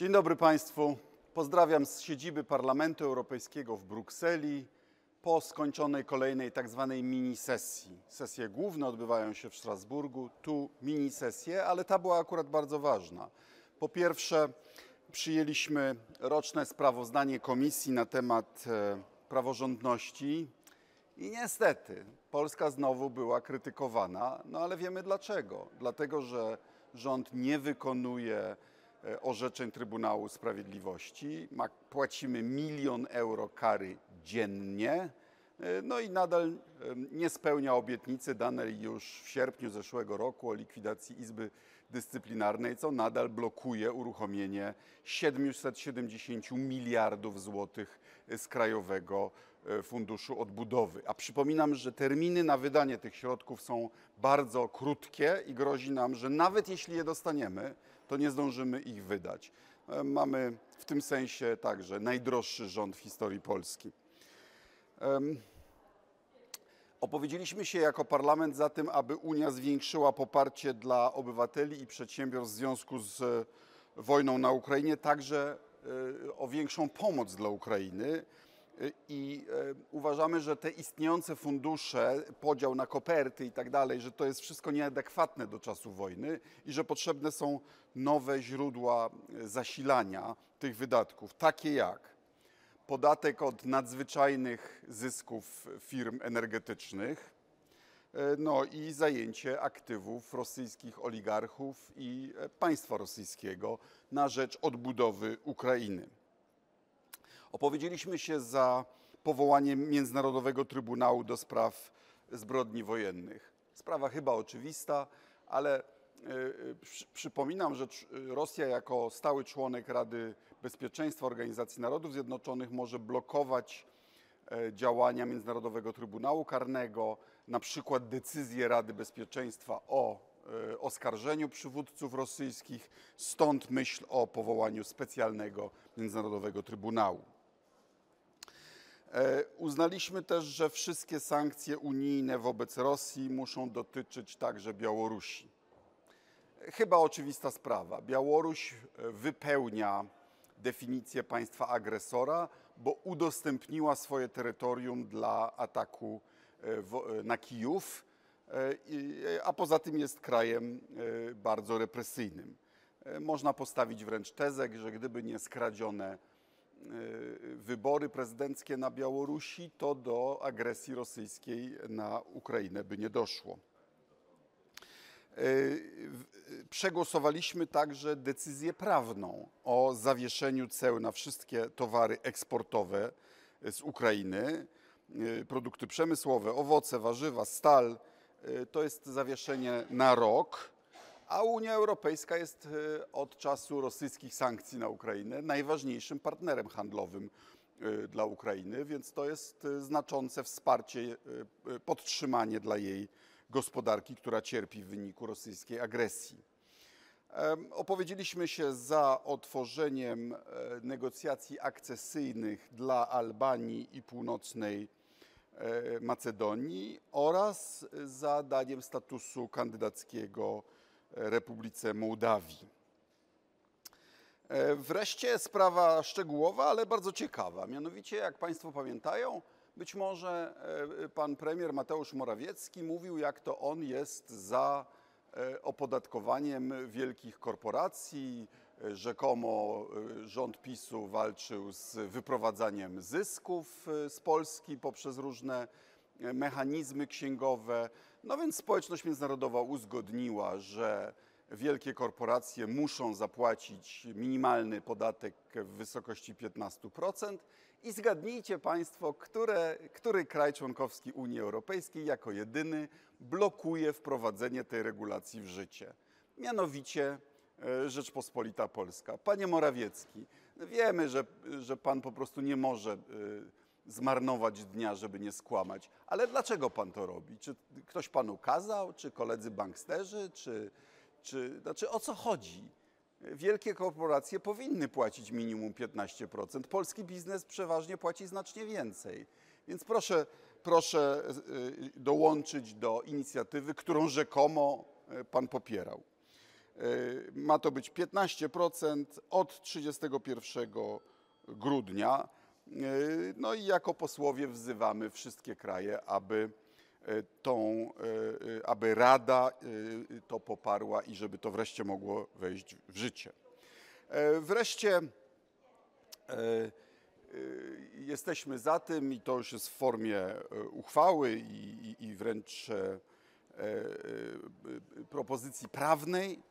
Dzień dobry Państwu. Pozdrawiam z siedziby Parlamentu Europejskiego w Brukseli po skończonej kolejnej tak zwanej mini sesji. Sesje główne odbywają się w Strasburgu, tu mini sesje, ale ta była akurat bardzo ważna. Po pierwsze, przyjęliśmy roczne sprawozdanie Komisji na temat e, praworządności i niestety Polska znowu była krytykowana, no ale wiemy dlaczego. Dlatego, że rząd nie wykonuje orzeczeń Trybunału Sprawiedliwości. Płacimy milion euro kary dziennie. e, No i nadal e, nie spełnia obietnicy danej już w sierpniu zeszłego roku o likwidacji Izby Dyscyplinarnej, co nadal blokuje uruchomienie 770 miliardów złotych z Krajowego e, Funduszu Odbudowy. A przypominam, że terminy na wydanie tych środków są bardzo krótkie i grozi nam, że nawet jeśli je dostaniemy, to nie zdążymy ich wydać. E, Mamy w tym sensie także najdroższy rząd w historii Polski. Opowiedzieliśmy się jako parlament za tym, aby Unia zwiększyła poparcie dla obywateli i przedsiębiorstw w związku z e, wojną na Ukrainie, także e, o większą pomoc dla Ukrainy. E, I uważamy, że te istniejące fundusze, podział na koperty i tak dalej, że to jest wszystko nieadekwatne do czasu wojny i że potrzebne są nowe źródła e, zasilania tych wydatków, takie jak podatek od nadzwyczajnych zysków firm energetycznych, e, no i zajęcie aktywów rosyjskich oligarchów i e, państwa rosyjskiego na rzecz odbudowy Ukrainy. Opowiedzieliśmy się za powołaniem Międzynarodowego Trybunału do spraw zbrodni wojennych. Sprawa chyba oczywista, ale e, e, przy, przypominam, że cz- Rosja jako stały członek Rady Bezpieczeństwa Organizacji Narodów Zjednoczonych może blokować e, działania Międzynarodowego Trybunału Karnego, na przykład decyzję Rady Bezpieczeństwa o e, oskarżeniu przywódców rosyjskich, stąd myśl o powołaniu specjalnego Międzynarodowego Trybunału. E, Uznaliśmy też, że wszystkie sankcje unijne wobec Rosji muszą dotyczyć także Białorusi. Chyba oczywista sprawa. Białoruś e, wypełnia definicję państwa agresora, bo udostępniła swoje terytorium dla ataku e, e, na Kijów, e, e, a poza tym jest krajem e, bardzo represyjnym. E, Można postawić wręcz tezę, że gdyby nie skradzione e, wybory prezydenckie na Białorusi, to do agresji rosyjskiej na Ukrainę by nie doszło. W- Przegłosowaliśmy także decyzję prawną o zawieszeniu ceł na wszystkie towary eksportowe z Ukrainy, e, produkty przemysłowe, owoce, warzywa, stal. To jest zawieszenie na rok, a Unia Europejska jest e, od czasu rosyjskich sankcji na Ukrainę najważniejszym partnerem handlowym e, dla Ukrainy, więc to jest e, znaczące wsparcie, podtrzymanie dla jej gospodarki, która cierpi w wyniku rosyjskiej agresji. Opowiedzieliśmy się za otworzeniem negocjacji akcesyjnych dla Albanii i północnej Macedonii oraz za daniem statusu kandydackiego Republice Mołdawii. E, Wreszcie sprawa szczegółowa, ale bardzo ciekawa. Mianowicie, jak Państwo pamiętają, być może e, pan premier Mateusz Morawiecki mówił, jak to on jest za e, opodatkowaniem wielkich korporacji. Rzekomo rząd PiSu walczył z wyprowadzaniem zysków z Polski poprzez różne mechanizmy księgowe. No więc społeczność międzynarodowa uzgodniła, że wielkie korporacje muszą zapłacić minimalny podatek w wysokości 15%. I zgadnijcie Państwo, które, który kraj członkowski Unii Europejskiej jako jedyny blokuje wprowadzenie tej regulacji w życie. Mianowicie e, Rzeczpospolita Polska. Panie Morawiecki, wiemy, że, że Pan po prostu nie może e, zmarnować dnia, żeby nie skłamać, ale dlaczego Pan to robi? Czy ktoś Panu kazał, czy koledzy banksterzy, czy, czy znaczy o co chodzi? Wielkie korporacje powinny płacić minimum 15%. Polski biznes przeważnie płaci znacznie więcej. Więc proszę, proszę y, dołączyć do inicjatywy, którą rzekomo y, pan popierał. Ma to być 15% od 31 grudnia. No i jako posłowie wzywamy wszystkie kraje, aby tą, aby Rada to poparła i żeby to wreszcie mogło wejść w życie. Wreszcie jesteśmy za tym i to już jest w formie uchwały i, i, i wręcz propozycji prawnej.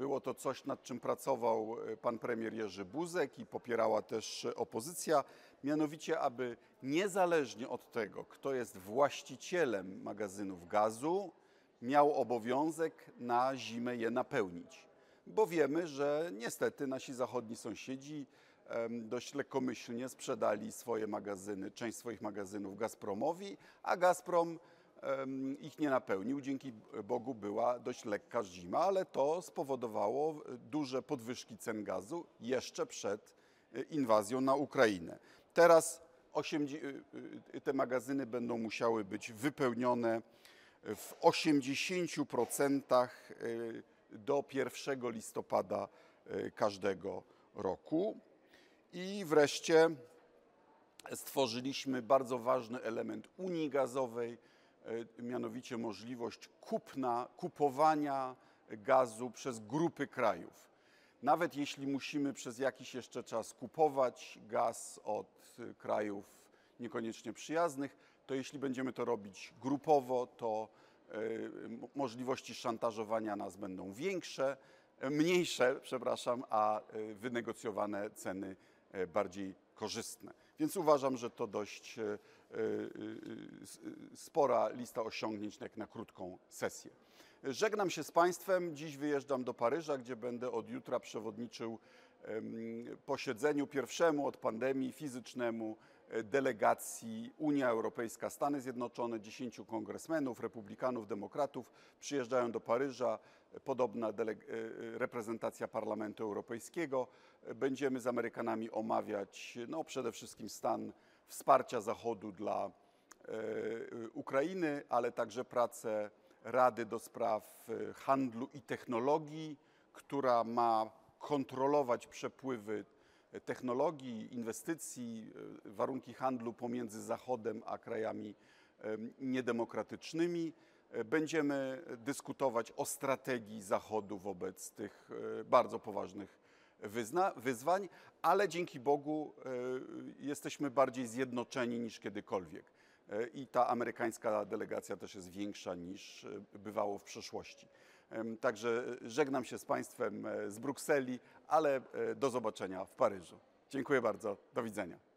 Było to coś, nad czym pracował pan premier Jerzy Buzek i popierała też opozycja, mianowicie, aby niezależnie od tego, kto jest właścicielem magazynów gazu, miał obowiązek na zimę je napełnić. Bo wiemy, że niestety nasi zachodni sąsiedzi dość lekkomyślnie sprzedali swoje magazyny, część swoich magazynów Gazpromowi, a Gazprom ich nie napełnił. Dzięki Bogu była dość lekka zima, ale to spowodowało duże podwyżki cen gazu jeszcze przed e, inwazją na Ukrainę. Teraz 80, te magazyny będą musiały być wypełnione w 80% do 1 listopada e, każdego roku. I wreszcie stworzyliśmy bardzo ważny element Unii Gazowej, e, mianowicie możliwość kupna, kupowania gazu przez grupy krajów. Nawet jeśli musimy przez jakiś jeszcze czas kupować gaz od y, krajów niekoniecznie przyjaznych, to jeśli będziemy to robić grupowo, to m- możliwości szantażowania nas będą większe, e, mniejsze, przepraszam, a wynegocjowane ceny e, bardziej korzystne. Więc uważam, że to dość e, e, e, spora lista osiągnięć jak na krótką sesję. Żegnam się z Państwem. Dziś wyjeżdżam do Paryża, gdzie będę od jutra przewodniczył posiedzeniu pierwszemu od pandemii fizycznemu delegacji Unia Europejska Stany Zjednoczone. Dziesięciu kongresmenów, republikanów, demokratów przyjeżdżają do Paryża. Podobna e, e, reprezentacja Parlamentu Europejskiego. Będziemy z Amerykanami omawiać no, przede wszystkim stan wsparcia Zachodu dla e, Ukrainy, ale także pracę Rady do Spraw Handlu i Technologii, która ma kontrolować przepływy technologii, inwestycji, warunki handlu pomiędzy Zachodem a krajami em, niedemokratycznymi. Będziemy dyskutować o strategii Zachodu wobec tych e, bardzo poważnych wyzna, wyzwań, ale dzięki Bogu e, jesteśmy bardziej zjednoczeni niż kiedykolwiek. E, I ta amerykańska delegacja też jest większa niż bywało w przeszłości. Także żegnam się z Państwem z Brukseli, ale do zobaczenia w Paryżu. Dziękuję bardzo. Do widzenia.